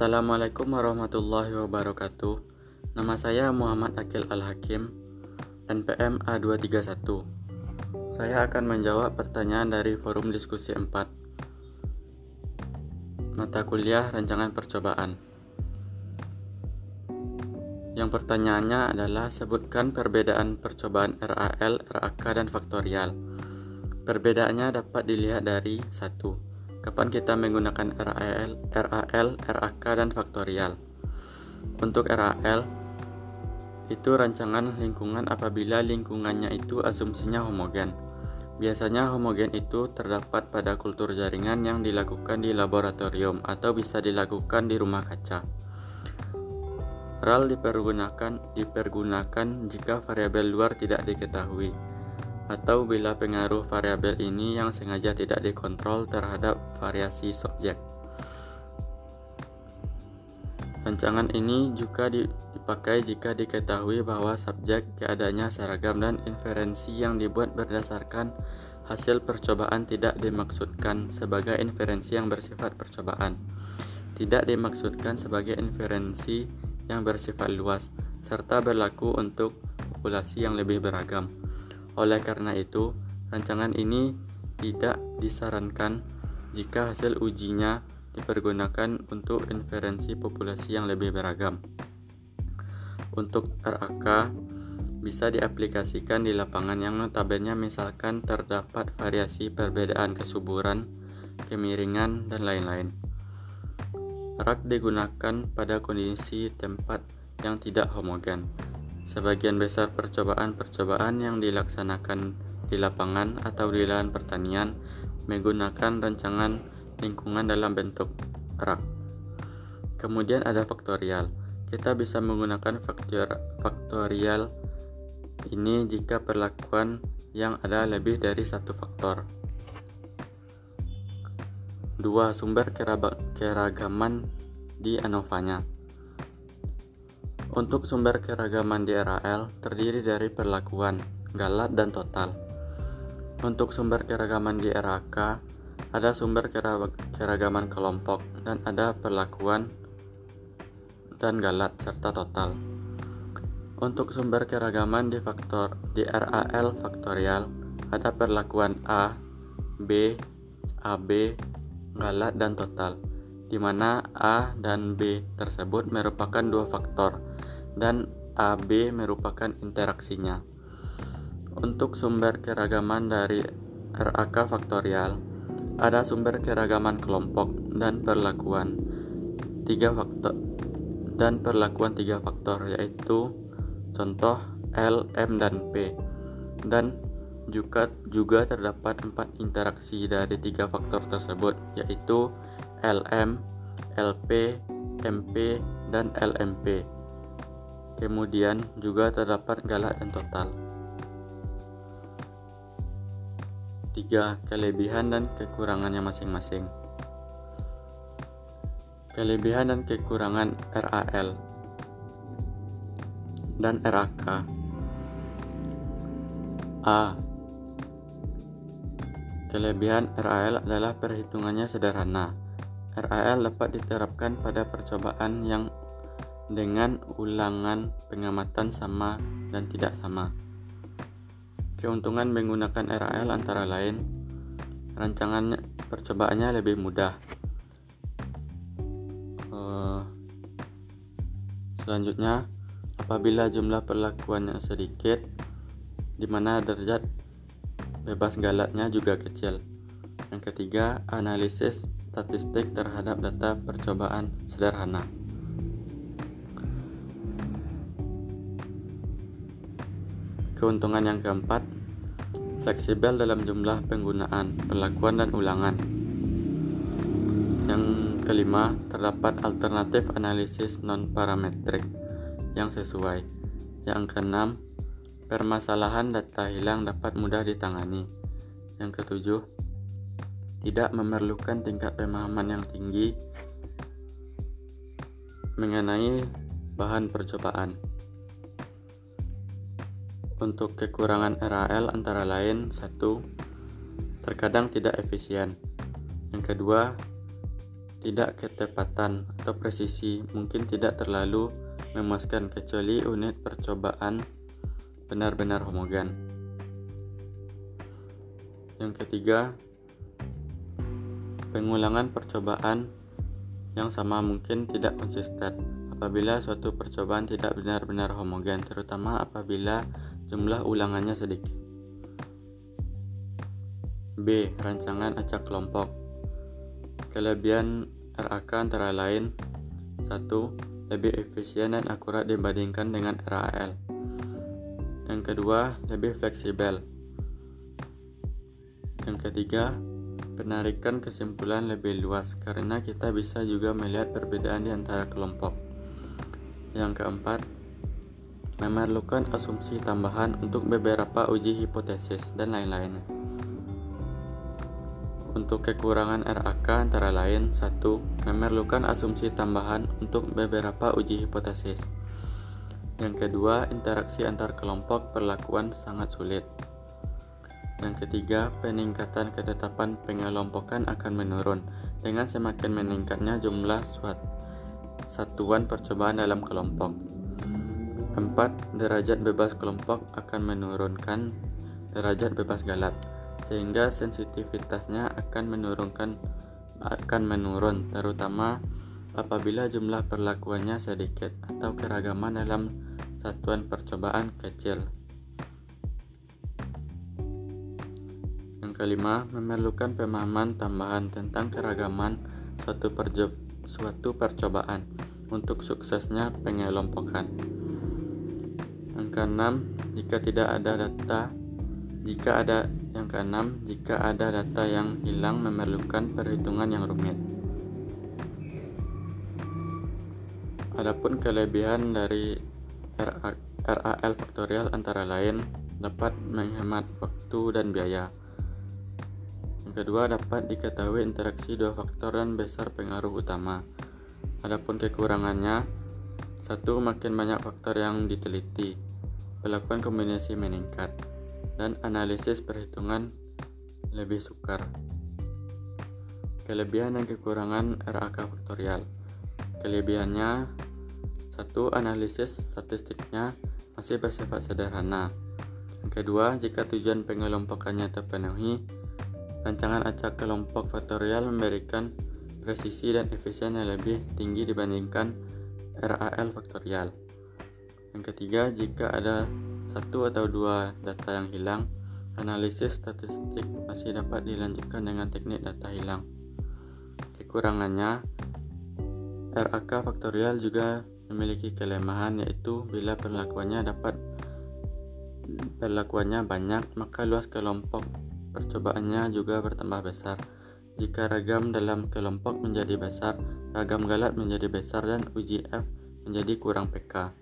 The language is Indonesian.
Assalamualaikum warahmatullahi wabarakatuh. Nama saya Muhammad Akil Al-Hakim, NPM A231. Saya akan menjawab pertanyaan dari forum diskusi 4. Mata kuliah rancangan percobaan. Yang pertanyaannya adalah sebutkan perbedaan percobaan RAL, RAK, dan faktorial. Perbedaannya dapat dilihat dari 1 Kapan kita menggunakan RAL, RAL, RAK, dan faktorial? Untuk RAL, itu rancangan lingkungan apabila lingkungannya itu asumsinya homogen. Biasanya homogen itu terdapat pada kultur jaringan yang dilakukan di laboratorium atau bisa dilakukan di rumah kaca. RAL dipergunakan dipergunakan jika variabel luar tidak diketahui atau bila pengaruh variabel ini yang sengaja tidak dikontrol terhadap variasi subjek. Rancangan ini juga dipakai jika diketahui bahwa subjek keadaannya seragam dan inferensi yang dibuat berdasarkan hasil percobaan tidak dimaksudkan sebagai inferensi yang bersifat percobaan. Tidak dimaksudkan sebagai inferensi yang bersifat luas, serta berlaku untuk populasi yang lebih beragam. Oleh karena itu, rancangan ini tidak disarankan jika hasil ujinya dipergunakan untuk inferensi populasi yang lebih beragam. Untuk RAK bisa diaplikasikan di lapangan yang notabene misalkan terdapat variasi perbedaan kesuburan, kemiringan, dan lain-lain. RAK digunakan pada kondisi tempat yang tidak homogen Sebagian besar percobaan-percobaan yang dilaksanakan di lapangan atau di lahan pertanian menggunakan rancangan lingkungan dalam bentuk rak. Kemudian ada faktorial. Kita bisa menggunakan faktor faktorial ini jika perlakuan yang ada lebih dari satu faktor. Dua sumber keragaman di ANOVA-nya. Untuk sumber keragaman di RAL terdiri dari perlakuan, galat, dan total. Untuk sumber keragaman di RAK ada sumber keragaman kelompok dan ada perlakuan dan galat serta total. Untuk sumber keragaman di faktor di RAL faktorial ada perlakuan A, B, AB, galat dan total, di mana A dan B tersebut merupakan dua faktor dan AB merupakan interaksinya. Untuk sumber keragaman dari RAK faktorial, ada sumber keragaman kelompok dan perlakuan tiga faktor dan perlakuan tiga faktor yaitu contoh L, M, dan P dan juga juga terdapat empat interaksi dari tiga faktor tersebut yaitu LM, LP, MP, dan LMP. Kemudian juga terdapat galak dan total. 3. Kelebihan dan kekurangannya masing-masing. Kelebihan dan kekurangan RAL dan RAK. A. Kelebihan RAL adalah perhitungannya sederhana. RAL dapat diterapkan pada percobaan yang dengan ulangan pengamatan sama dan tidak sama. Keuntungan menggunakan RAL antara lain, rancangan percobaannya lebih mudah. Uh, selanjutnya, apabila jumlah perlakuannya sedikit, di mana derajat bebas galatnya juga kecil. Yang ketiga, analisis statistik terhadap data percobaan sederhana. Keuntungan yang keempat, fleksibel dalam jumlah penggunaan, perlakuan, dan ulangan. Yang kelima, terdapat alternatif analisis non-parametrik yang sesuai. Yang keenam, permasalahan data hilang dapat mudah ditangani. Yang ketujuh, tidak memerlukan tingkat pemahaman yang tinggi mengenai bahan percobaan. Untuk kekurangan RAL antara lain satu terkadang tidak efisien. Yang kedua, tidak ketepatan atau presisi mungkin tidak terlalu memuaskan kecuali unit percobaan benar-benar homogen. Yang ketiga, pengulangan percobaan yang sama mungkin tidak konsisten apabila suatu percobaan tidak benar-benar homogen, terutama apabila jumlah ulangannya sedikit. B. Rancangan acak kelompok Kelebihan RAK antara lain 1. Lebih efisien dan akurat dibandingkan dengan RAL Yang kedua, lebih fleksibel Yang ketiga, penarikan kesimpulan lebih luas karena kita bisa juga melihat perbedaan di antara kelompok. Yang keempat, memerlukan asumsi tambahan untuk beberapa uji hipotesis dan lain-lainnya. Untuk kekurangan RAK antara lain, satu, memerlukan asumsi tambahan untuk beberapa uji hipotesis. Yang kedua, interaksi antar kelompok perlakuan sangat sulit. Yang ketiga, peningkatan ketetapan pengelompokan akan menurun dengan semakin meningkatnya jumlah satuan percobaan dalam kelompok. Empat, Derajat bebas kelompok akan menurunkan derajat bebas galat sehingga sensitivitasnya akan menurunkan akan menurun terutama apabila jumlah perlakuannya sedikit atau keragaman dalam satuan percobaan kecil. Yang kelima, memerlukan pemahaman tambahan tentang keragaman suatu, suatu percobaan untuk suksesnya pengelompokan. Yang keenam, jika tidak ada data jika ada yang keenam, jika ada data yang hilang memerlukan perhitungan yang rumit. Adapun kelebihan dari RAL faktorial antara lain dapat menghemat waktu dan biaya. Yang kedua dapat diketahui interaksi dua faktor dan besar pengaruh utama. Adapun kekurangannya, satu makin banyak faktor yang diteliti, pelakuan kombinasi meningkat dan analisis perhitungan lebih sukar. Kelebihan dan kekurangan RAK faktorial. Kelebihannya satu analisis statistiknya masih bersifat sederhana. Yang kedua, jika tujuan pengelompokannya terpenuhi, rancangan acak kelompok faktorial memberikan presisi dan efisien yang lebih tinggi dibandingkan RAL faktorial. Yang ketiga, jika ada satu atau dua data yang hilang, analisis statistik masih dapat dilanjutkan dengan teknik data hilang. Kekurangannya, RAK faktorial juga memiliki kelemahan yaitu bila perlakuannya dapat perlakuannya banyak, maka luas kelompok percobaannya juga bertambah besar. Jika ragam dalam kelompok menjadi besar, ragam galat menjadi besar dan uji F menjadi kurang PK.